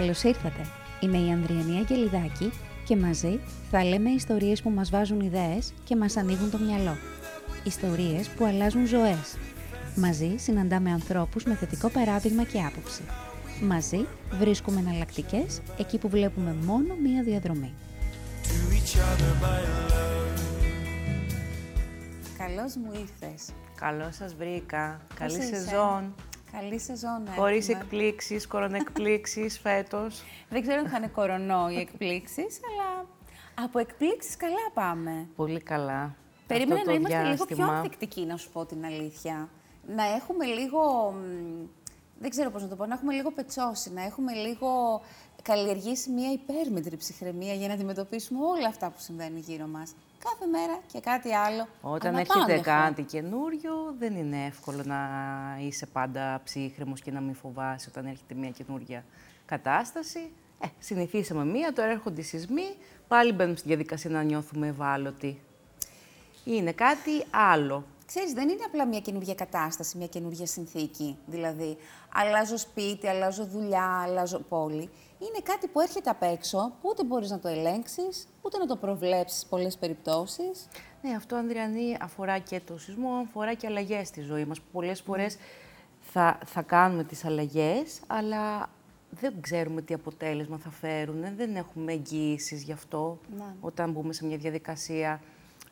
Καλώς ήρθατε. Είμαι η Ανδριανή Αγγελιδάκη και μαζί θα λέμε ιστορίες που μας βάζουν ιδέες και μας ανοίγουν το μυαλό. Ιστορίες που αλλάζουν ζωές. Μαζί συναντάμε ανθρώπους με θετικό παράδειγμα και άποψη. Μαζί βρίσκουμε εναλλακτικές εκεί που βλέπουμε μόνο μία διαδρομή. Καλώς μου ήρθες. Καλώς σας βρήκα. Καλή είσαι; σεζόν. Καλή σεζόν Χωρίς έχουμε. εκπλήξεις, κορονεκπλήξεις φέτος. Δεν ξέρω αν θα είναι κορονό οι εκπλήξεις, αλλά από εκπλήξεις καλά πάμε. Πολύ καλά. Περίμενα Αυτό να το είμαστε λίγο πιο διάστημα. ανθεκτικοί, να σου πω την αλήθεια. Να έχουμε λίγο, μ, δεν ξέρω πώς να το πω, να έχουμε λίγο πετσώσει, να έχουμε λίγο καλλιεργήσει μια υπέρμετρη ψυχραιμία για να αντιμετωπίσουμε όλα αυτά που συμβαίνουν γύρω μας. Κάθε μέρα και κάτι άλλο. Όταν αναπάντεχο. έρχεται κάτι καινούριο, δεν είναι εύκολο να είσαι πάντα ψύχρεμος και να μην φοβάσαι όταν έρχεται μια καινούρια κατάσταση. Ε, συνηθίσαμε μία, τώρα έρχονται οι σεισμοί, πάλι μπαίνουμε στη διαδικασία να νιώθουμε ευάλωτοι. Είναι κάτι άλλο. Ξέρεις, δεν είναι απλά μια καινούργια κατάσταση, μια καινούργια συνθήκη. Δηλαδή, αλλάζω σπίτι, αλλάζω δουλειά, αλλάζω πόλη. Είναι κάτι που έρχεται απ' έξω, που ούτε μπορείς να το ελέγξεις, ούτε να το προβλέψεις σε πολλές περιπτώσεις. Ναι, αυτό, Ανδριανή, αφορά και το σεισμό, αφορά και αλλαγές στη ζωή μας. Που πολλές φορές θα, θα κάνουμε τις αλλαγές, αλλά δεν ξέρουμε τι αποτέλεσμα θα φέρουν. Δεν έχουμε εγγύησεις γι' αυτό. Ναι. Όταν μπούμε σε μια διαδικασία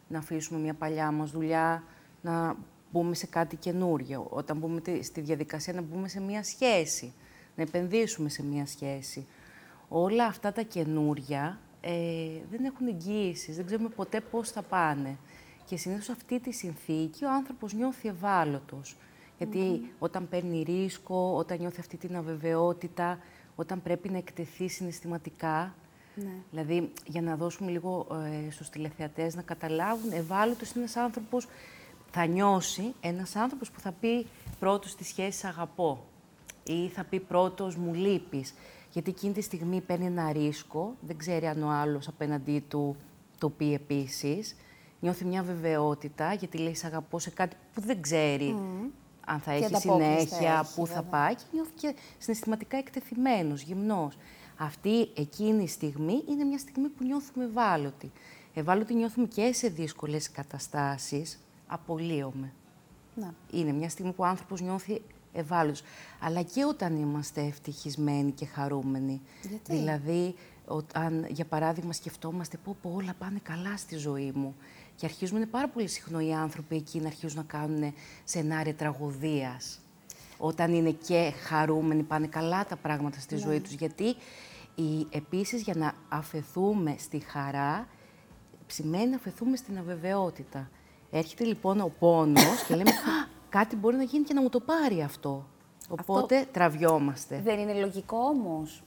να αφήσουμε μια παλιά μας δουλειά, να μπούμε σε κάτι καινούριο. Όταν μπούμε τη- στη διαδικασία να μπούμε σε μια σχέση, να επενδύσουμε σε μια σχέση. Όλα αυτά τα καινούρια ε, δεν έχουν εγγύησεις, δεν ξέρουμε ποτέ πώς θα πάνε. Και συνήθως αυτή τη συνθήκη ο άνθρωπος νιώθει ευάλωτος. Γιατί όταν παίρνει ρίσκο, όταν νιώθει αυτή την αβεβαιότητα, όταν πρέπει να εκτεθεί συναισθηματικά, Ναι. Δηλαδή, για να δώσουμε λίγο ε, στους τηλεθεατές να καταλάβουν, ευάλωτος είναι ένας άνθρωπος, θα νιώσει ένας άνθρωπος που θα πει πρώτος στη σχέση «Σ' αγαπώ» ή θα πει πρώτος «μου λείπεις». Γιατί εκείνη τη στιγμή παίρνει ένα ρίσκο, δεν ξέρει αν ο άλλος απέναντί του το πει επίσης. Νιώθει μια βεβαιότητα, γιατί λέει «Σ' αγαπώ» σε κάτι που δεν ξέρει αν θα Τι έχει ανταπόκριση θα συνέχεια, έχεις, πού θα βέβαια. πάει και νιώθει και συναισθηματικά εκτεθειμένος, γυμνός. Αυτή εκείνη η στιγμή είναι μια στιγμή που νιώθουμε ευάλωτοι. Ευάλωτοι νιώθουμε και σε δύσκολες καταστάσεις, απολύομαι. Να. Είναι μια στιγμή που ο άνθρωπος νιώθει ευάλωτος. Αλλά και όταν είμαστε ευτυχισμένοι και χαρούμενοι. Γιατί; Δηλαδή, όταν, για παράδειγμα, σκεφτόμαστε πω, πω όλα πάνε καλά στη ζωή μου. Και αρχίζουν, είναι πάρα πολύ συχνό οι άνθρωποι εκεί να αρχίζουν να κάνουν σενάρια τραγωδίας. Όταν είναι και χαρούμενοι, πάνε καλά τα πράγματα στη ζωή τους. Γιατί η, επίσης για να αφαιθούμε στη χαρά, σημαίνει να αφαιθούμε στην αβεβαιότητα. Έρχεται λοιπόν ο πόνος και λέμε «Α, κάτι μπορεί να γίνει και να μου το πάρει αυτό. Οπότε τραβιόμαστε. Δεν είναι λογικό όμως.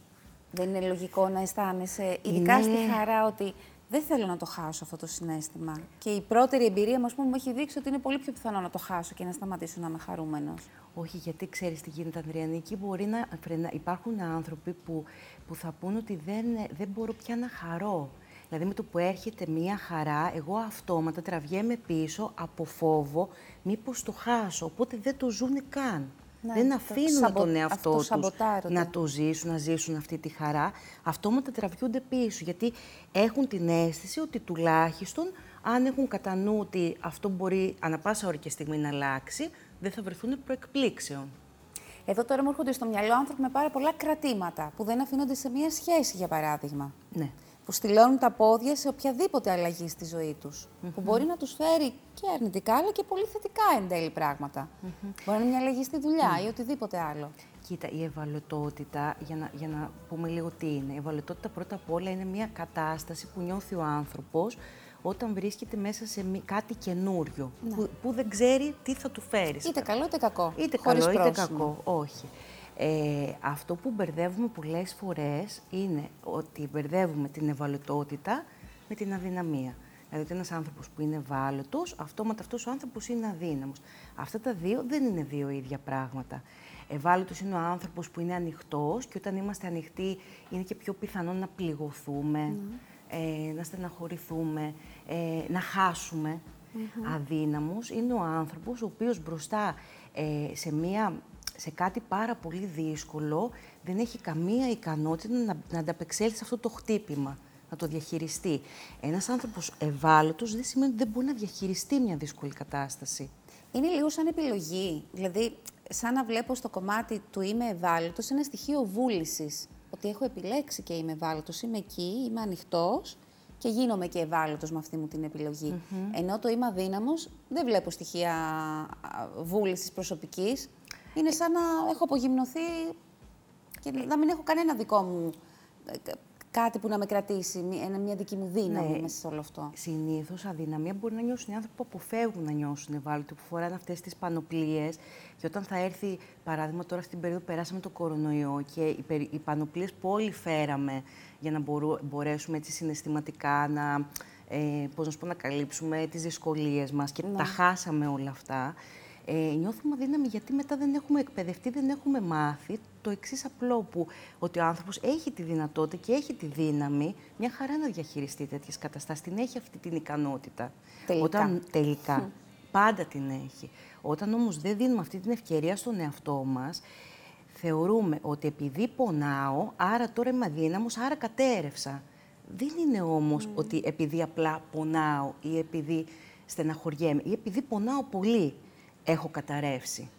Δεν είναι λογικό να αισθάνεσαι, ειδικά Είναι- στη χαρά, ότι δεν θέλω να το χάσω αυτό το συνέστημα. Και η πρώτερη εμπειρία μας πούμε, μου έχει δείξει ότι είναι πολύ πιο πιθανό να το χάσω και να σταματήσω να είμαι χαρούμενος. Όχι, γιατί ξέρεις τι γίνεται, Ανδριανή. Εκεί μπορεί να, φρενα- υπάρχουν άνθρωποι που, που θα πούν ότι δεν, δεν μπορώ πια να χαρώ. Δηλαδή με το που έρχεται μία χαρά, εγώ αυτόματα τραβιέμαι πίσω από φόβο μήπως το χάσω. Οπότε δεν το ζουν καν. Ναι, δεν το αφήνουν σαμπο- τον εαυτό τους αυτοσαμποτάρονται. να το ζήσουν, να ζήσουν αυτή τη χαρά. Αυτόματα τραβιούνται πίσω, γιατί έχουν την αίσθηση ότι τουλάχιστον αν έχουν κατά νου ότι αυτό μπορεί ανα πάσα ώρα και στιγμή να αλλάξει, δεν θα βρεθούν προεκπλήξεων. Εδώ τώρα μου έρχονται στο μυαλό άνθρωποι με πάρα πολλά κρατήματα που δεν αφήνονται σε μία σχέση, για παράδειγμα. Ναι. Που στυλώνουν τα πόδια σε οποιαδήποτε αλλαγή στη ζωή τους. Που μπορεί να τους φέρει και αρνητικά, αλλά και πολύ θετικά εν τέλει πράγματα. Μπορεί να είναι μια αλλαγή στη δουλειά ή οτιδήποτε άλλο. Κοίτα, η ευαλωτότητα, για να, για να πούμε λίγο τι είναι. Η ευαλωτότητα πρώτα απ' όλα είναι μια κατάσταση που νιώθει ο άνθρωπος όταν βρίσκεται μέσα σε μη- κάτι καινούριο, που, που δεν ξέρει τι θα του φέρει. Είτε καλό είτε κακό. Είτε χωρίς καλό είτε πρόσημο. κακό. Όχι. Ε, αυτό που μπερδεύουμε πολλές φορές είναι ότι μπερδεύουμε την ευαλωτότητα με την αδυναμία. Δηλαδή ότι ένας άνθρωπος που είναι ευάλωτος, αυτόματα αυτός ο άνθρωπος είναι αδύναμος. Αυτά τα δύο δεν είναι δύο ίδια πράγματα. Ευάλωτος είναι ο άνθρωπος που είναι ανοιχτός και όταν είμαστε ανοιχτοί είναι και πιο πιθανό να πληγωθούμε, ε, να στεναχωρηθούμε, ε, να χάσουμε αδύναμος. Είναι ο άνθρωπος ο οποίος μπροστά ε, σε, μία, σε κάτι πάρα πολύ δύσκολο δεν έχει καμία ικανότητα να, να ανταπεξέλθει σε αυτό το χτύπημα, να το διαχειριστεί. Ένας άνθρωπος ευάλωτος δεν σημαίνει ότι δεν μπορεί να διαχειριστεί μια δύσκολη κατάσταση. Είναι λίγο σαν επιλογή. Δηλαδή, σαν να βλέπω στο κομμάτι του είμαι ευάλωτος ένα στοιχείο βούλησης. Ότι έχω επιλέξει και είμαι ευάλωτος, είμαι εκεί, είμαι ανοιχτός και γίνομαι και ευάλωτος με αυτή μου την επιλογή. Ενώ το είμαι αδύναμος, δεν βλέπω στοιχεία βούλησης προσωπικής. Είναι σαν να έχω απογυμνωθεί και να μην έχω κανένα δικό μου ε, κάτι που να με κρατήσει, μια δική μου δύναμη ναι. μέσα σε όλο αυτό. Συνήθως αδυναμία μπορεί να νιώσουν οι άνθρωποι που αποφεύγουν να νιώσουν ευάλωτοι, που φοράνε αυτές τις πανοπλίες. Και όταν θα έρθει, παράδειγμα, τώρα στην περίοδο που περάσαμε το κορονοϊό και οι, οι πανοπλίες που όλοι φέραμε για να μπορέσουμε έτσι συναισθηματικά να, ε, πώς να, πω, να καλύψουμε τις δυσκολίες μας και ναι. τα χάσαμε όλα αυτά. Ε, νιώθουμε αδύναμοι γιατί μετά δεν έχουμε εκπαιδευτεί, δεν έχουμε μάθει το εξής απλό που ότι ο άνθρωπος έχει τη δυνατότητα και έχει τη δύναμη μια χαρά να διαχειριστεί τέτοιες καταστάσεις. Την έχει αυτή την ικανότητα. Τελικά. Όταν, τελικά. Πάντα την έχει. Όταν όμως δεν δίνουμε αυτή την ευκαιρία στον εαυτό μας, θεωρούμε ότι επειδή πονάω, άρα τώρα είμαι αδύναμος, άρα κατέρευσα. Δεν είναι όμως ότι επειδή απλά πονάω ή επειδή στεναχωριέμαι ή επειδή πονάω πολύ, έχω καταρρεύσει.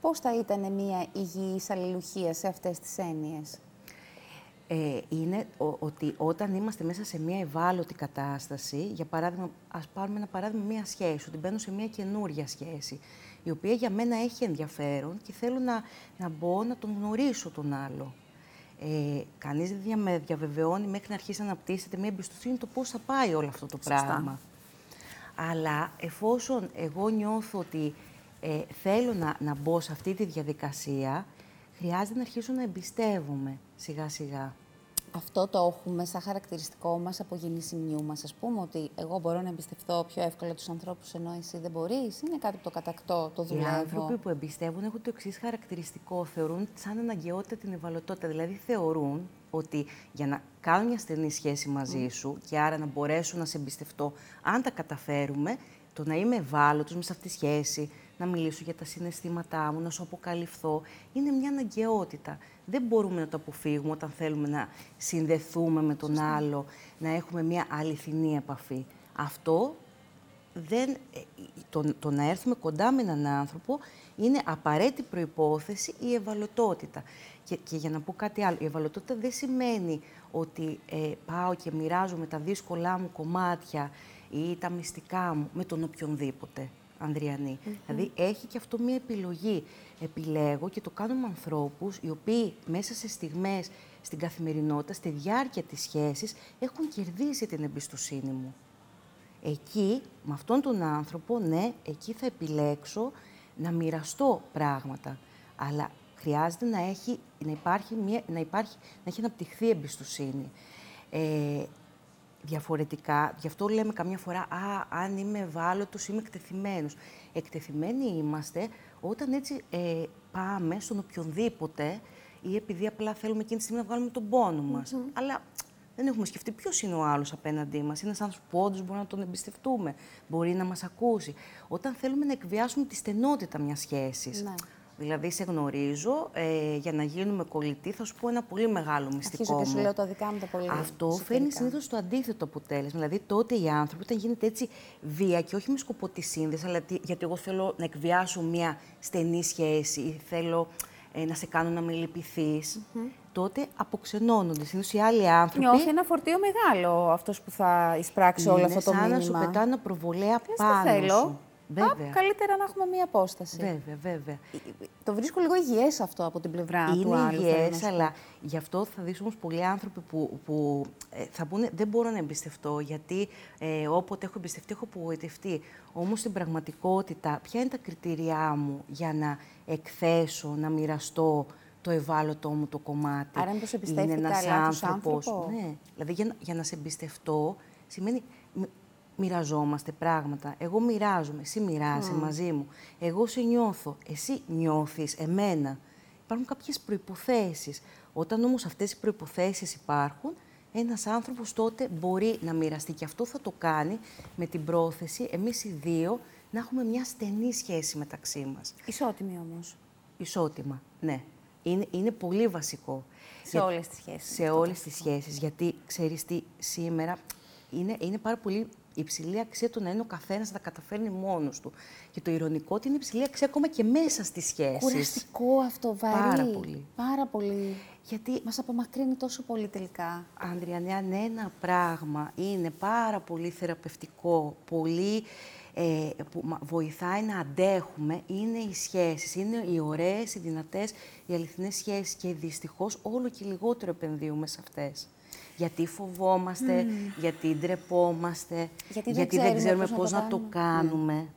Πώς θα ήταν μια υγιής αλληλουχία σε αυτές τις έννοιες; Ε, είναι ότι όταν είμαστε μέσα σε μια ευάλωτη κατάσταση, για παράδειγμα, ας πάρουμε ένα παράδειγμα μια σχέση, ότι μπαίνω σε μια καινούρια σχέση, η οποία για μένα έχει ενδιαφέρον και θέλω να, να μπω να τον γνωρίσω τον άλλο. Ε, Κανείς δεν με διαβεβαιώνει μέχρι να αρχίσει να αναπτύσσεται μια εμπιστοσύνη το πώς θα πάει όλο αυτό το πράγμα. Αλλά εφόσον εγώ νιώθω ότι ε, θέλω να, να μπω σε αυτή τη διαδικασία, χρειάζεται να αρχίσω να εμπιστεύομαι σιγά σιγά. Αυτό το έχουμε σαν χαρακτηριστικό μας από γεννησιμιού μας, ας πούμε, ότι εγώ μπορώ να εμπιστευτώ πιο εύκολα τους ανθρώπους, ενώ εσύ δεν μπορείς. Είναι κάτι που το κατακτώ, το δουλεύω. Οι άνθρωποι που εμπιστεύουν έχουν το εξής χαρακτηριστικό. Θεωρούν σαν αναγκαιότητα την ευαλωτότητα. Δηλαδή θεωρούν ότι για να κάνω μια στενή σχέση μαζί σου και άρα να μπορέσω να σε εμπιστευτώ, αν τα καταφέρουμε, το να είμαι ευάλωτος με σε αυτή τη σχέση, να μιλήσω για τα συναισθήματά μου, να σου αποκαλυφθώ, είναι μια αναγκαιότητα. Δεν μπορούμε να το αποφύγουμε όταν θέλουμε να συνδεθούμε με τον άλλο, να έχουμε μια αληθινή επαφή. Αυτό δεν, ε, το, το να έρθουμε κοντά με έναν άνθρωπο είναι απαραίτητη προϋπόθεση η ευαλωτότητα. Και, και για να πω κάτι άλλο, η ευαλωτότητα δεν σημαίνει ότι ε, πάω και μοιράζομαι τα δύσκολά μου κομμάτια ή τα μυστικά μου με τον οποιονδήποτε. Ανδριανή. Δηλαδή έχει και αυτό μία επιλογή. Επιλέγω και το κάνω με ανθρώπους οι οποίοι μέσα σε στιγμές στην καθημερινότητα, στη διάρκεια της σχέσης, έχουν κερδίσει την εμπιστοσύνη μου. Εκεί, με αυτόν τον άνθρωπο, ναι, εκεί θα επιλέξω να μοιραστώ πράγματα. Αλλά χρειάζεται να, έχει, να, υπάρχει, μια, να, υπάρχει, να έχει αναπτυχθεί εμπιστοσύνη. Ε, διαφορετικά. Γι' αυτό λέμε καμιά φορά, α, αν είμαι ευάλωτος, είμαι εκτεθειμένος. Εκτεθειμένοι είμαστε όταν έτσι ε, πάμε στον οποιονδήποτε ή επειδή απλά θέλουμε εκείνη τη στιγμή να βγάλουμε τον πόνο μας. Αλλά δεν έχουμε σκεφτεί ποιος είναι ο άλλος απέναντί μας. Είναι ένας άνθρωπος που όντως μπορούμε να τον εμπιστευτούμε, μπορεί να μας ακούσει. Όταν θέλουμε να εκβιάσουμε τη στενότητα μιας σχέσης. Ναι. Δηλαδή, σε γνωρίζω, ε, για να γίνουμε κολλητοί, θα σου πω ένα πολύ μεγάλο μυστικό. Αρχίζω και σου λέω τα δικά μου τα πολύ Αυτό φέρνει συνήθως το αντίθετο αποτέλεσμα. Δηλαδή, τότε οι άνθρωποι, όταν γίνεται έτσι βία και όχι με σκοπό τη σύνδεση, αλλά γιατί εγώ θέλω να εκβιάσω μια στενή σχέση ή θέλω ε, να σε κάνω να με λυπηθείς, τότε αποξενώνονται. Συνήθως οι άλλοι άνθρωποι. Νιώθει ένα φορτίο μεγάλο αυτός που θα εισπράξει όλο αυτό το μήνυμα. Είναι σαν να σου πετάνε ένα προβολέα πάνω. Θέλω. Σου. Βέβαια. Α, καλύτερα να έχουμε μία απόσταση. Βέβαια, βέβαια. Το βρίσκω λίγο υγιές αυτό από την πλευρά Είναι του άλλου. Είναι υγιές, αλλά γι' αυτό θα δεις όμως πολλοί άνθρωποι που, που ε, θα πούνε δεν μπορώ να εμπιστευτώ, γιατί ε, όποτε έχω εμπιστευτεί έχω απογοητευτεί. Όμως στην πραγματικότητα, ποια είναι τα κριτήριά μου για να εκθέσω, να μοιραστώ το ευάλωτό μου το κομμάτι; Άρα, μήπως εμπιστεύει είναι ένας άνθρωπος. Ναι, δηλαδή για, για να σε εμπιστευτώ σημαίνει μοιραζόμαστε πράγματα. Εγώ μοιράζομαι, εσύ μοιράζεσαι μαζί μου. Εγώ σε νιώθω, εσύ νιώθεις εμένα. Υπάρχουν κάποιες προϋποθέσεις. Όταν όμως αυτές οι προϋποθέσεις υπάρχουν, ένας άνθρωπος τότε μπορεί να μοιραστεί και αυτό θα το κάνει με την πρόθεση εμείς οι δύο να έχουμε μια στενή σχέση μεταξύ μας. Ισότιμη όμως. Ισότιμα, ναι. Είναι, είναι πολύ βασικό. Σε Για, όλες τις σχέσεις. Σε όλες τις σχέσεις. Γιατί, ξέρεις τι, σήμερα είναι, είναι πάρα πολύ υψηλή αξία του να είναι ο καθένας να τα καταφέρνει μόνος του. Και το ηρωνικό ότι είναι υψηλή αξία ακόμα και μέσα στις σχέσεις. Κουραστικό αυτό, βαρύ. Πάρα πολύ. Πάρα πολύ. Γιατί μας απομακρύνει τόσο πολύ τελικά. Άντρια, ναι, αν ένα πράγμα είναι πάρα πολύ θεραπευτικό, πολύ ε, που βοηθάει να αντέχουμε είναι οι σχέσεις. Είναι οι ωραίες, οι δυνατές, οι αληθινές σχέσεις και δυστυχώς όλο και λιγότερο επενδύουμε σε αυτές. Γιατί φοβόμαστε, γιατί ντρεπόμαστε, γιατί, γιατί δεν ξέρουμε πώς, πώς να το, να το κάνουμε.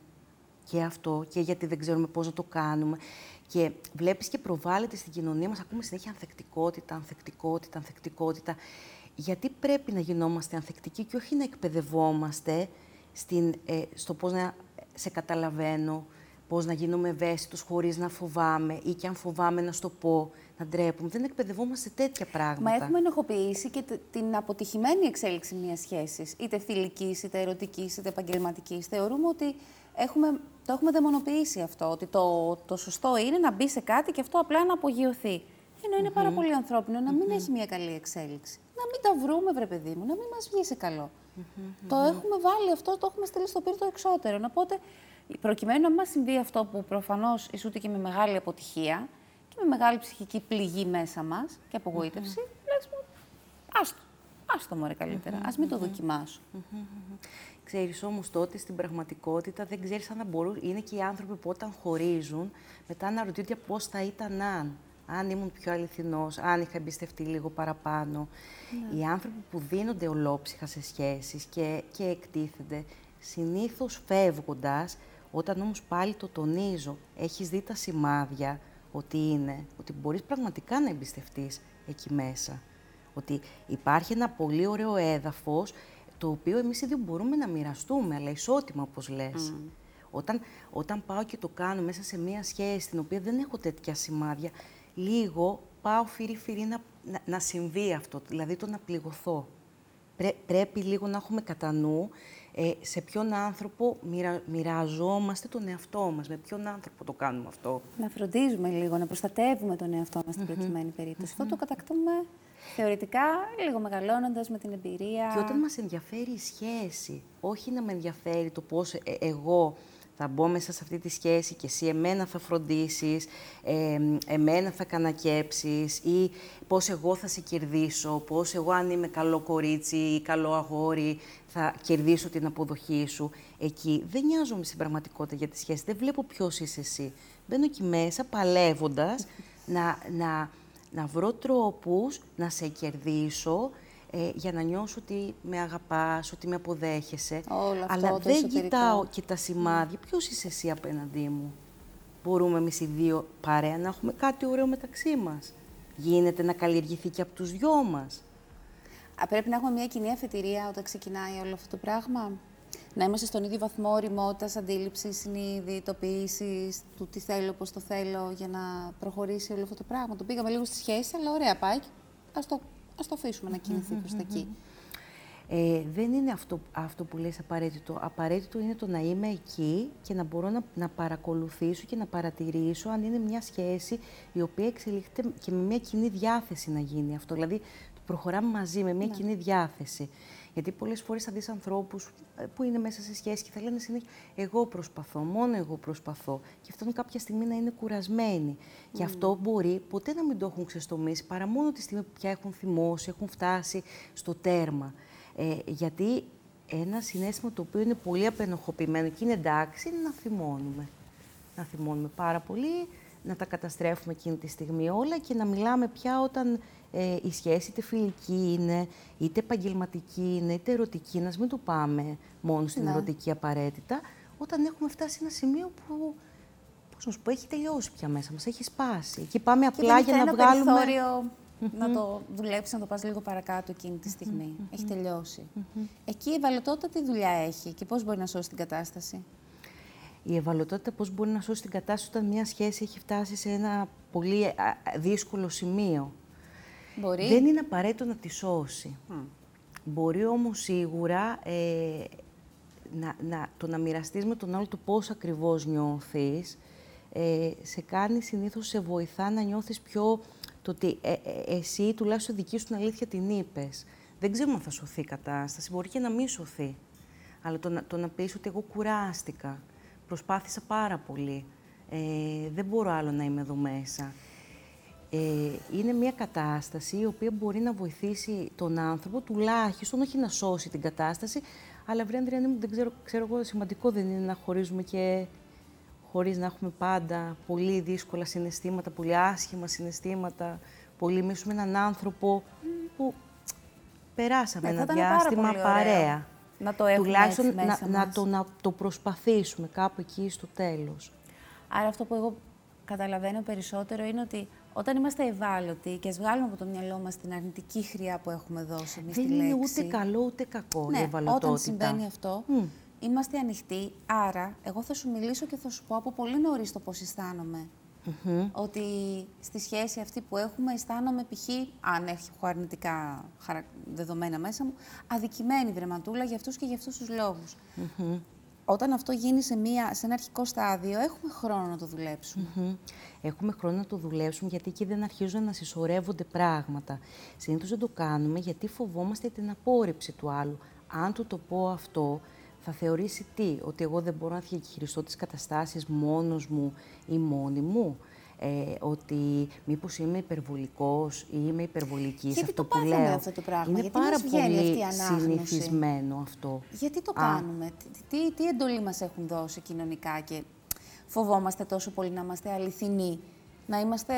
Και αυτό, και γιατί δεν ξέρουμε πώς να το κάνουμε. Και βλέπεις και προβάλλεται στην κοινωνία μας, ακούμε συνέχεια ανθεκτικότητα, ανθεκτικότητα, ανθεκτικότητα. Γιατί πρέπει να γινόμαστε ανθεκτικοί και όχι να εκπαιδευόμαστε στην, ε, στο πώς να σε καταλαβαίνω, πώς να γίνομαι ευαίσθητος χωρίς να φοβάμαι ή και αν φοβάμαι να στο πω, να ντρέπουμε. Δεν εκπαιδευόμαστε τέτοια πράγματα. Μα έχουμε ενοχοποιήσει και την αποτυχημένη εξέλιξη μιας σχέσης, είτε φιλικής, είτε ερωτικής, είτε επαγγελματικής. Θεωρούμε ότι έχουμε, το έχουμε δαιμονοποιήσει αυτό, ότι το, το σωστό είναι να μπει σε κάτι και αυτό απλά να απογειωθεί. Ενώ είναι πάρα πολύ ανθρώπινο να μην έχει μια καλή εξέλιξη. Να μην τα βρούμε, βρε παιδί μου, να μην μας βγει σε καλό. Το έχουμε βάλει αυτό, το έχουμε στείλει στο πύρτο εξώτερο. Οπότε, προκειμένου να μας συμβεί αυτό που προφανώς ισούται και με μεγάλη αποτυχία και με μεγάλη ψυχική πληγή μέσα μας και απογοήτευση, λες μου, άστο. Άστο μωρέ καλύτερα, ας μην το δοκιμάσω. Ξέρεις όμως τότε στην πραγματικότητα δεν ξέρεις αν θα μπορούν, είναι και οι άνθρωποι που όταν χωρίζουν μετά αναρωτιούνται πώς θα ήταν αν αν ήμουν πιο αληθινός, αν είχα εμπιστευτεί λίγο παραπάνω. Ναι. Οι άνθρωποι που δίνονται ολόψυχα σε σχέσεις και, και εκτίθενται, συνήθως φεύγοντας, όταν όμως πάλι το τονίζω, έχεις δει τα σημάδια ότι είναι, ότι μπορείς πραγματικά να εμπιστευτείς εκεί μέσα. Ότι υπάρχει ένα πολύ ωραίο έδαφος, το οποίο εμείς ήδη μπορούμε να μοιραστούμε, αλλά ισότιμα, όπως λες. Όταν, όταν πάω και το κάνω μέσα σε μία σχέση, στην οποία δεν έχω τέτοια σημάδια, λίγο πάω φυρί-φυρί να, να, συμβεί αυτό, δηλαδή το να πληγωθώ. πρέπει λίγο να έχουμε κατά νου ε, σε ποιον άνθρωπο μοιρα, μοιραζόμαστε τον εαυτό μας, με ποιον άνθρωπο το κάνουμε αυτό; Να φροντίζουμε λίγο, να προστατεύουμε τον εαυτό μας στην προκειμένη περίπτωση. Αυτό το κατακτούμε θεωρητικά, λίγο μεγαλώνοντας με την εμπειρία. Και όταν μας ενδιαφέρει η σχέση, όχι να με ενδιαφέρει το πώς ε, εγώ θα μπω μέσα σε αυτή τη σχέση και εσύ εμένα θα φροντίσεις, ε, εμένα θα κανακέψεις ή πώς εγώ θα σε κερδίσω, πώς εγώ αν είμαι καλό κορίτσι ή καλό αγόρι θα κερδίσω την αποδοχή σου. Εκεί δεν νοιάζομαι στην πραγματικότητα για τη σχέση, δεν βλέπω ποιος είσαι εσύ. Μπαίνω εκεί μέσα παλεύοντας να, να, να βρω τρόπους να σε κερδίσω, ε, για να νιώσω ότι με αγαπάς, ότι με αποδέχεσαι. Όλο αυτό, Αλλά το δεν εσωτερικό. κοιτάω και τα σημάδια. Ποιος είσαι εσύ απέναντί μου; Μπορούμε εμείς οι δύο παρέα να έχουμε κάτι ωραίο μεταξύ μας; Γίνεται να καλλιεργηθεί και από τους δυο μας; Α, πρέπει να έχουμε μια κοινή αφετηρία όταν ξεκινάει όλο αυτό το πράγμα. Να είμαστε στον ίδιο βαθμό οριμότητας, αντίληψης, συνειδητοποίηση του τι θέλω, πώς το θέλω, για να προχωρήσει όλο αυτό το πράγμα. Το πήγαμε λίγο στη σχέση, αλλά ωραία πάει. Α το ας το αφήσουμε να κινηθεί προς τα εκεί. Ε, δεν είναι αυτό, αυτό που λες απαραίτητο. Απαραίτητο είναι το να είμαι εκεί και να μπορώ να, να παρακολουθήσω και να παρατηρήσω αν είναι μια σχέση η οποία εξελίχεται και με μια κοινή διάθεση να γίνει αυτό. Δηλαδή, προχωράμε μαζί με μια ναι. κοινή διάθεση. Γιατί πολλές φορές θα δεις ανθρώπους ε, που είναι μέσα σε σχέση και θα λένε συνέχεια «εγώ προσπαθώ, μόνο εγώ προσπαθώ» και φτάνουν κάποια στιγμή να είναι κουρασμένοι. Και αυτό μπορεί ποτέ να μην το έχουν ξεστομίσει παρά μόνο τη στιγμή που πια έχουν θυμώσει, έχουν φτάσει στο τέρμα. Ε, γιατί ένα συνέστημα το οποίο είναι πολύ απενοχοποιημένο και είναι εντάξει είναι να θυμώνουμε. Να θυμώνουμε πάρα πολύ, να τα καταστρέφουμε εκείνη τη στιγμή όλα και να μιλάμε πια όταν ε, η σχέση είτε φιλική είναι, είτε επαγγελματική είναι, είτε ερωτική, να μην το πάμε μόνο στην ναι. ερωτική απαραίτητα, όταν έχουμε φτάσει σε ένα σημείο που, πώς να σου πω, έχει τελειώσει πια μέσα μας, έχει σπάσει. Εκεί πάμε απλά για να βγάλουμε... Περιθώριο να το δουλέψεις, να το πας λίγο παρακάτω εκείνη τη στιγμή. Έχει τελειώσει. Εκεί η ευαλωτότητα τι δουλειά έχει και πώς μπορεί να σώσει την κατάσταση; Η ευαλωτότητα πώς μπορεί να σώσει την κατάσταση όταν μια σχέση έχει φτάσει σε ένα πολύ δύσκολο σημείο; Μπορεί. Δεν είναι απαραίτητο να τη σώσει. Μπορεί όμως σίγουρα ε, να, να, το να μοιραστείς με τον άλλο το πώς ακριβώς νιώθεις, ε, σε κάνει συνήθως, σε βοηθά να νιώθεις πιο το ότι ε, ε, εσύ τουλάχιστον δική σου την αλήθεια την είπες. Δεν ξέρουμε αν θα σωθεί η κατάσταση, μπορεί και να μην σωθεί. Αλλά το να, το να πεις ότι εγώ κουράστηκα, προσπάθησα πάρα πολύ, ε, δεν μπορώ άλλο να είμαι εδώ μέσα. Ε, είναι μια κατάσταση η οποία μπορεί να βοηθήσει τον άνθρωπο τουλάχιστον, όχι να σώσει την κατάσταση, αλλά βρε Ανδριανή μου, δεν ξέρω, ξέρω εγώ, σημαντικό δεν είναι να χωρίζουμε και χωρίς να έχουμε πάντα πολύ δύσκολα συναισθήματα, πολύ άσχημα συναισθήματα, πολύ μίσουμε έναν άνθρωπο που περάσαμε ναι, ένα διάστημα παρέα. Να το έχουμε Τουλάχιστον έτσι μέσα να, να, μας. το, να το προσπαθήσουμε κάπου εκεί στο τέλος. Άρα αυτό που εγώ καταλαβαίνω περισσότερο είναι ότι όταν είμαστε ευάλωτοι και ας βγάλουμε από το μυαλό μας την αρνητική χρειά που έχουμε δώσει εμείς Δεν τη είναι λέξη. ούτε καλό ούτε κακό η Ναι, ευαλωτότητα. όταν συμβαίνει αυτό, Μμ. είμαστε ανοιχτοί. Άρα, εγώ θα σου μιλήσω και θα σου πω από πολύ νωρίς το πώς αισθάνομαι. Μμμ. Ότι στη σχέση αυτή που έχουμε αισθάνομαι π.χ. αν έχω αρνητικά χαρα... δεδομένα μέσα μου, αδικημένη βρεματούλα για αυτούς και για αυτούς τους λόγους. Μμμ. Όταν αυτό γίνει σε, μία, σε ένα αρχικό στάδιο, έχουμε χρόνο να το δουλέψουμε. Μμμ. Έχουμε χρόνο να το δουλέψουμε γιατί εκεί δεν αρχίζουν να συσσωρεύονται πράγματα. Συνήθως δεν το κάνουμε γιατί φοβόμαστε την απόρριψη του άλλου. Αν του το πω αυτό, θα θεωρήσει τι, ότι εγώ δεν μπορώ να διαχειριστώ τις καταστάσεις μόνος μου ή μόνη μου. Ε, ότι μήπως είμαι υπερβολικός ή είμαι υπερβολική σε Γιατί αυτό το που πάθαμε λέω. αυτό το πράγμα, Είναι γιατί πάρα μας βγαίνει αυτή η πολύ ανάγνωση; συνηθισμένο αυτό. Γιατί το Α. κάνουμε, τι, τι, τι εντολή μας έχουν δώσει κοινωνικά και φοβόμαστε τόσο πολύ να είμαστε αληθινοί, να είμαστε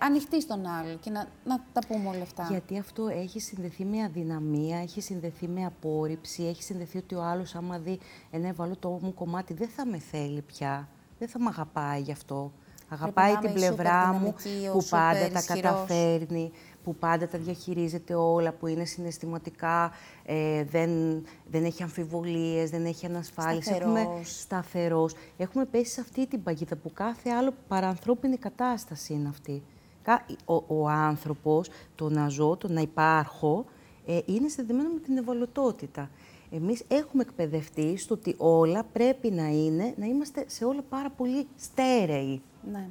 ανοιχτοί στον άλλο και να, να τα πούμε όλα αυτά. Γιατί αυτό έχει συνδεθεί με αδυναμία, έχει συνδεθεί με απόρριψη, έχει συνδεθεί ότι ο άλλος άμα δει ένα ευάλωτο μου κομμάτι δεν θα με θέλει πια, δεν θα με αγαπάει γι' αυτό. Αγαπάει να την είμαι η πλευρά σούπερ μου δυναμική, ο που πάντα σούπερ τα ισχυρός. καταφέρνει, που πάντα τα διαχειρίζεται όλα, που είναι συναισθηματικά, ε, δεν, δεν έχει αμφιβολίες, δεν έχει ανασφάλιση. Έχουμε Σταθερός. σταθερός. Έχουμε πέσει σε αυτή την παγίδα που κάθε άλλο παρανθρώπινη κατάσταση είναι αυτή. Κα- Ο, ο άνθρωπος, το να ζω, το να υπάρχω, ε, είναι συνδεδεμένο με την ευαλωτότητα. Εμείς έχουμε εκπαιδευτεί στο ότι όλα πρέπει να είναι, να είμαστε σε όλα πάρα πολύ στέρεοι. Ναι.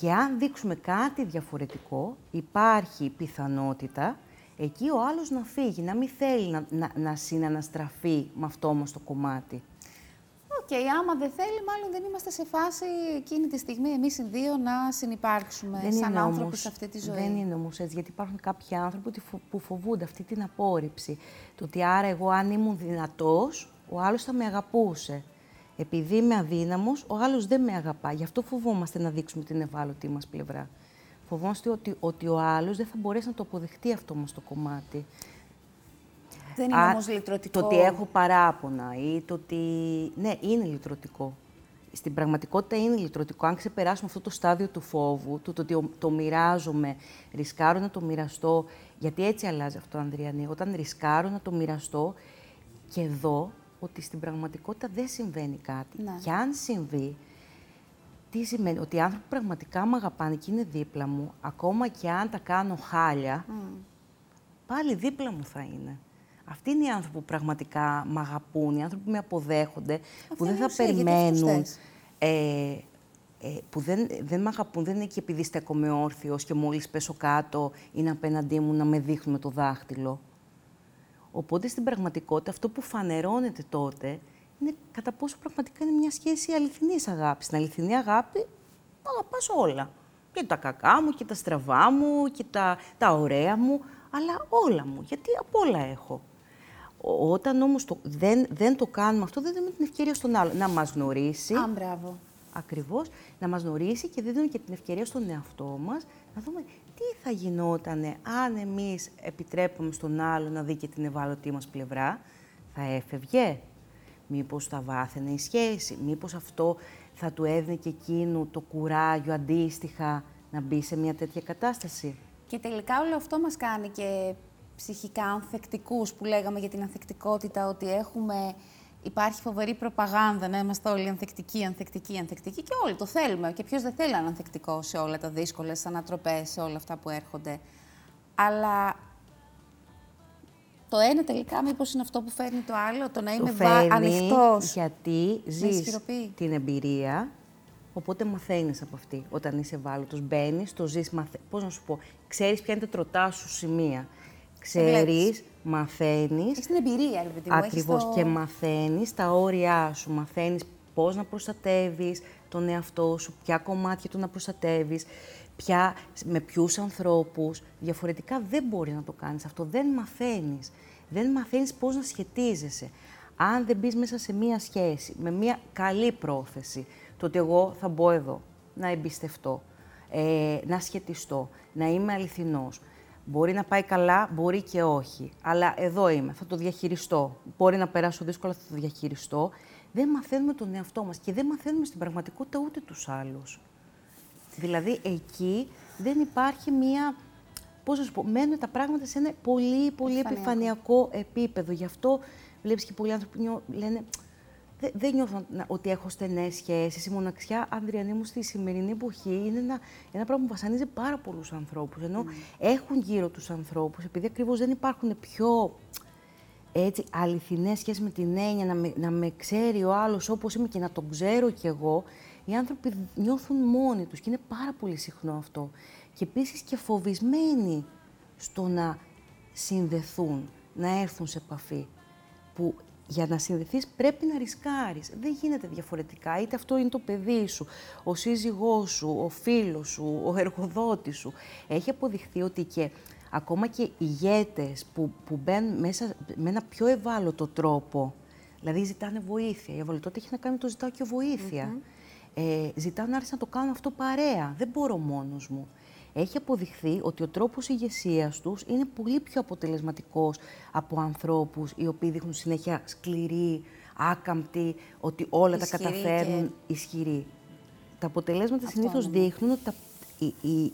Και αν δείξουμε κάτι διαφορετικό, υπάρχει πιθανότητα εκεί ο άλλος να φύγει, να μην θέλει να, να, να συναναστραφεί με αυτό μας το κομμάτι. Οκ, άμα δεν θέλει, μάλλον δεν είμαστε σε φάση εκείνη τη στιγμή εμείς οι δύο να συνυπάρξουμε σαν άνθρωποι όμως- σε αυτή τη ζωή. Δεν είναι όμως έτσι, γιατί υπάρχουν κάποιοι άνθρωποι ότι φο- που φοβούνται αυτή την απόρριψη. Το ότι άρα εγώ αν ήμουν δυνατός, ο άλλος θα με αγαπούσε. Επειδή είμαι αδύναμος, ο άλλος δεν με αγαπά. Γι' αυτό φοβόμαστε να δείξουμε την ευάλωτη μας πλευρά. Φοβόμαστε ότι, ότι ο άλλος δεν θα μπορέσει να το αποδεχτεί αυτό μας το κομμάτι. Δεν είναι Α, όμως λυτρωτικό. Το ότι έχω παράπονα ή το ότι... Ναι, είναι λυτρωτικό. Στην πραγματικότητα είναι λυτρωτικό. Αν ξεπεράσουμε αυτό το στάδιο του φόβου, του το ότι ο- το μοιράζομαι, ρισκάρω να το μοιραστώ, γιατί έτσι αλλάζει αυτό, Ανδριανή. Όταν ρισκάρω να το μοιραστώ και δω ότι στην πραγματικότητα δεν συμβαίνει κάτι. Ναι. Και αν συμβεί, τι σημαίνει, ότι οι άνθρωποι που πραγματικά με αγαπάνε και είναι δίπλα μου, ακόμα και αν τα κάνω χάλια, πάλι δίπλα μου θα είναι. Αυτοί είναι οι άνθρωποι που πραγματικά με αγαπούν, οι άνθρωποι που με αποδέχονται, που είναι δεν η θα ουσία, γιατί αυτούς περιμένουν. θες. Ε, ε, που δεν, δεν με αγαπούν, δεν είναι εκεί επειδή στέκομαι όρθιος και μόλις πέσω κάτω είναι απέναντί μου να με δείχνουν με το δάχτυλο. Οπότε στην πραγματικότητα αυτό που φανερώνεται τότε είναι κατά πόσο πραγματικά είναι μια σχέση αληθινής αγάπης. Στην αληθινή αγάπη αγαπάς όλα. Και τα κακά μου και τα στραβά μου και τα, τα ωραία μου, αλλά όλα μου, γιατί από όλα έχω. Ο- Όταν όμως το, δεν, δεν το κάνουμε αυτό, δεν δίνουμε την ευκαιρία στον άλλο να μας γνωρίσει. Α, μπράβο. Ακριβώς, να μας γνωρίσει και δίνουμε και την ευκαιρία στον εαυτό μας να δούμε τι θα γινόταν αν εμείς επιτρέπουμε στον άλλο να δει και την ευάλωτη μας πλευρά; Θα έφευγε, μήπως θα βάθαινε η σχέση, μήπως αυτό θα του έδινε και εκείνου το κουράγιο αντίστοιχα να μπει σε μια τέτοια κατάσταση; Και τελικά όλο αυτό μας κάνει και ψυχικά ανθεκτικούς που λέγαμε για την ανθεκτικότητα, ότι έχουμε, υπάρχει φοβερή προπαγάνδα να είμαστε όλοι ανθεκτικοί, ανθεκτικοί, ανθεκτικοί και όλοι το θέλουμε. Και ποιος δεν θέλει να είναι ανθεκτικό σε όλα τα δύσκολα, στις ανατροπές, σε όλα αυτά που έρχονται. Αλλά το ένα τελικά μήπως είναι αυτό που φέρνει το άλλο, το να είμαι το βα... φέρνει ανοιχτός. γιατί ζεις ισχυροποιεί. την εμπειρία Οπότε μαθαίνεις από αυτή. Όταν είσαι ευάλωτο, μπαίνεις, το ζεις, μαθε... πώς να σου πω, ξέρεις ποια είναι τα τροτά σου σημεία. Ξέρεις, μαθαίνεις. Έχεις την εμπειρία, ρε Ακριβώς. Το... Και μαθαίνεις τα όρια σου. Μαθαίνεις πώς να προστατεύεις τον εαυτό σου, ποια κομμάτια του να προστατεύεις, με ποιους ανθρώπους. Διαφορετικά δεν μπορείς να το κάνεις αυτό. Δεν μαθαίνεις. Δεν μαθαίνεις πώς να σχετίζεσαι. Αν δεν μπεις μέσα σε μία σχέση, με μία καλή πρόθεση, το ότι εγώ θα μπω εδώ, να εμπιστευτώ, ε, να σχετιστώ, να είμαι αληθινός. Μπορεί να πάει καλά, μπορεί και όχι. Αλλά εδώ είμαι, θα το διαχειριστώ. Μπορεί να περάσω δύσκολα, θα το διαχειριστώ. Δεν μαθαίνουμε τον εαυτό μας και δεν μαθαίνουμε στην πραγματικότητα ούτε τους άλλους. Δηλαδή, εκεί δεν υπάρχει μία... Πώς να σου πω, μένουν τα πράγματα σε ένα πολύ, πολύ επιφανειακό, επίπεδο. Γι' αυτό βλέπεις και πολλοί άνθρωποι λένε δεν, δεν νιώθω ότι έχω στενές σχέσεις. Η μοναξιά, Ανδριανή μου, στη σημερινή εποχή είναι ένα, ένα πράγμα που βασανίζει πάρα πολλούς ανθρώπους. Ενώ mm. έχουν γύρω τους ανθρώπους, επειδή ακριβώς δεν υπάρχουν πιο έτσι, αληθινές σχέσεις με την έννοια να με, να με ξέρει ο άλλος όπως είμαι και να τον ξέρω κι εγώ, οι άνθρωποι νιώθουν μόνοι τους και είναι πάρα πολύ συχνό αυτό. Και επίσης και φοβισμένοι στο να συνδεθούν, να έρθουν σε επαφή. Που για να συνδεθείς πρέπει να ρισκάρεις. Δεν γίνεται διαφορετικά. Είτε αυτό είναι το παιδί σου, ο σύζυγός σου, ο φίλος σου, ο εργοδότης σου. Έχει αποδειχθεί ότι και ακόμα και ηγέτες που, που μπαίνουν μέσα με ένα πιο ευάλωτο τρόπο, δηλαδή ζητάνε βοήθεια. Η ευαλωτότητα έχει να κάνει με το ζητάω και βοήθεια. Ε, ζητάω να να το κάνω αυτό παρέα. Δεν μπορώ μόνος μου έχει αποδειχθεί ότι ο τρόπος ηγεσίας τους είναι πολύ πιο αποτελεσματικός από ανθρώπους οι οποίοι δείχνουν συνέχεια σκληροί, άκαμπτοι, ότι όλα τα καταφέρνουν και... ισχυροί. Τα αποτελέσματα συνήθως δείχνουν ότι τα,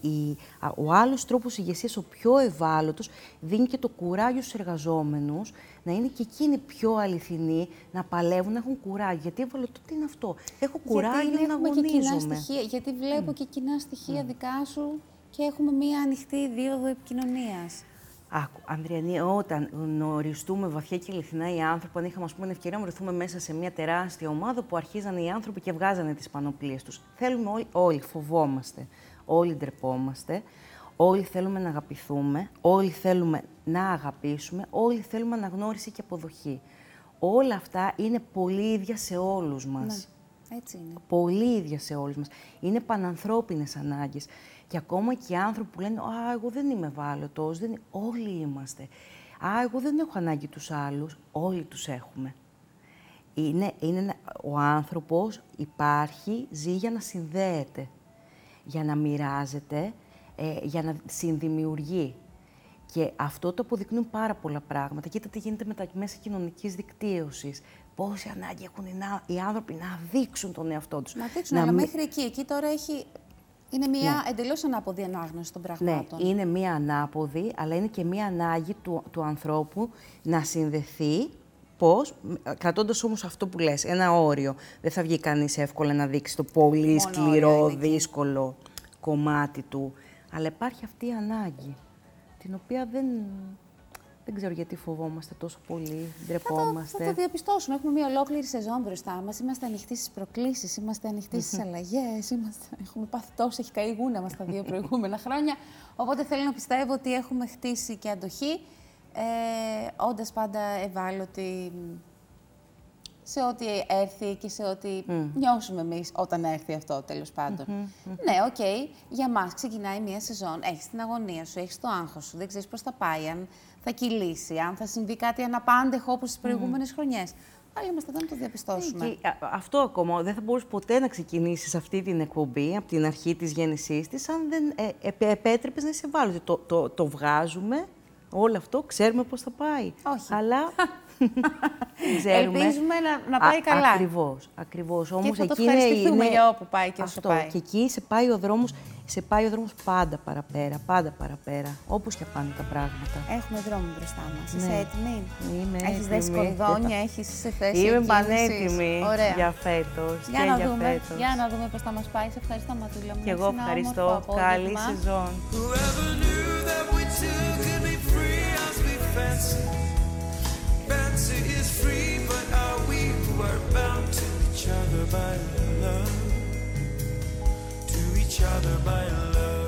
η, ο άλλος τρόπος ηγεσίας, ο πιο ευάλωτος, δίνει και το κουράγιο στους εργαζόμενους να είναι και εκείνοι πιο αληθινοί, να παλεύουν, να έχουν κουράγιο. Γιατί η ευαλωτότητα είναι αυτό; Έχω κουράγιο να αγωνίζομαι. γιατί βλέπω και κοινά στοιχεία δικά σου και έχουμε μία ανοιχτή δίωδο επικοινωνίας. Άκου, Ανδριανή, όταν γνωριστούμε βαθιά και αληθινά οι άνθρωποι, αν είχαμε ας πούμε, ευκαιρία να βρεθούμε μέσα σε μια τεράστια ομάδα που αρχίζανε οι άνθρωποι και βγάζανε τις πανοπλίες τους. Θέλουμε όλοι, όλοι, φοβόμαστε, όλοι ντρεπόμαστε, όλοι θέλουμε να αγαπηθούμε, όλοι θέλουμε να αγαπήσουμε, όλοι θέλουμε αναγνώριση και αποδοχή. Όλα αυτά είναι πολύ ίδια σε όλους μας. Ναι, έτσι είναι. Πολύ ίδια σε όλους μας. Είναι πανανθρώπινες ανάγκες. Και ακόμα και οι άνθρωποι που λένε «Α, εγώ δεν είμαι ευάλωτος», δεν... όλοι είμαστε. «Α, εγώ δεν έχω ανάγκη τους άλλους», όλοι τους έχουμε. Είναι, είναι, ο άνθρωπος υπάρχει, ζει για να συνδέεται, για να μοιράζεται, ε, για να συνδημιουργεί. Και αυτό το αποδεικνύουν πάρα πολλά πράγματα. Κοίτα τι γίνεται με τα μέσα κοινωνικής δικτύωσης. Πόση ανάγκη έχουν οι άνθρωποι να δείξουν τον εαυτό τους. Να δείξουν, να αλλά μέχρι εκεί. Εκεί τώρα έχει είναι μια ναι. εντελώς ανάποδη ανάγνωση των πραγμάτων. Ναι, είναι μια ανάποδη, αλλά είναι και μια ανάγκη του, του ανθρώπου να συνδεθεί Πώς, κρατώντας όμως αυτό που λες, ένα όριο. Δεν θα βγει κανείς εύκολα να δείξει το πολύ σκληρό, δύσκολο κομμάτι του. Αλλά υπάρχει αυτή η ανάγκη, την οποία δεν, δεν ξέρω γιατί φοβόμαστε τόσο πολύ, ντρεπόμαστε. Θα, θα το διαπιστώσουμε. Έχουμε μια ολόκληρη σεζόν μπροστά μας. Είμαστε ανοιχτοί στις προκλήσεις, είμαστε ανοιχτοί στις αλλαγές. Έχουμε πάθει τόσο, έχει καεί γούνα μας τα δύο προηγούμενα χρόνια. Οπότε θέλω να πιστεύω ότι έχουμε χτίσει και αντοχή, ε, όντας πάντα ευάλωτοι σε ό,τι έρθει και σε ό,τι mm. νιώσουμε εμείς όταν έρθει αυτό, τέλος πάντων. Ναι, OK, okay, για μας ξεκινάει μία σεζόν, έχεις την αγωνία σου, έχεις το άγχος σου, δεν ξέρεις πώς θα πάει, αν θα κυλήσει, αν θα συμβεί κάτι αναπάντεχο όπως τις προηγούμενες mm. χρονιές. Αλλά είμαστε εδώ να το διαπιστώσουμε. Και, αυτό ακόμα δεν θα μπορούσε ποτέ να ξεκινήσει αυτή την εκπομπή από την αρχή της γέννησής της, αν δεν ε, ε, επέτρεπες να είσαι βάλωτη. Το, το, το βγάζουμε όλο αυτό, ξέρουμε πώς θα πάει. Όχι. Αλλά Ξέρουμε. Ελπίζουμε να, να πάει καλά. Ακριβώς. Ακριβώς. Όμως και θα το ευχαριστηθούμε είναι... για όπου πάει και όσο πάει. Και εκεί σε πάει ο δρόμο σε πάει ο δρόμος πάντα παραπέρα, πάντα παραπέρα, όπως και πάνε τα πράγματα. Έχουμε δρόμο μπροστά μας. Ναι. Είσαι έτοιμη; Είμαι έχεις έτοιμη. Έχεις δέσει κορδόνια, έχεις σε θέση Είμαι πανέτοιμη Ωραία. για φέτος για και να για δούμε, φέτος. Για να δούμε πώς θα μας πάει. Σε ευχαριστώ Ματούλα μου. Και εγώ ευχαριστώ. Καλή σεζόν. were bound to each other by love, to each other by love.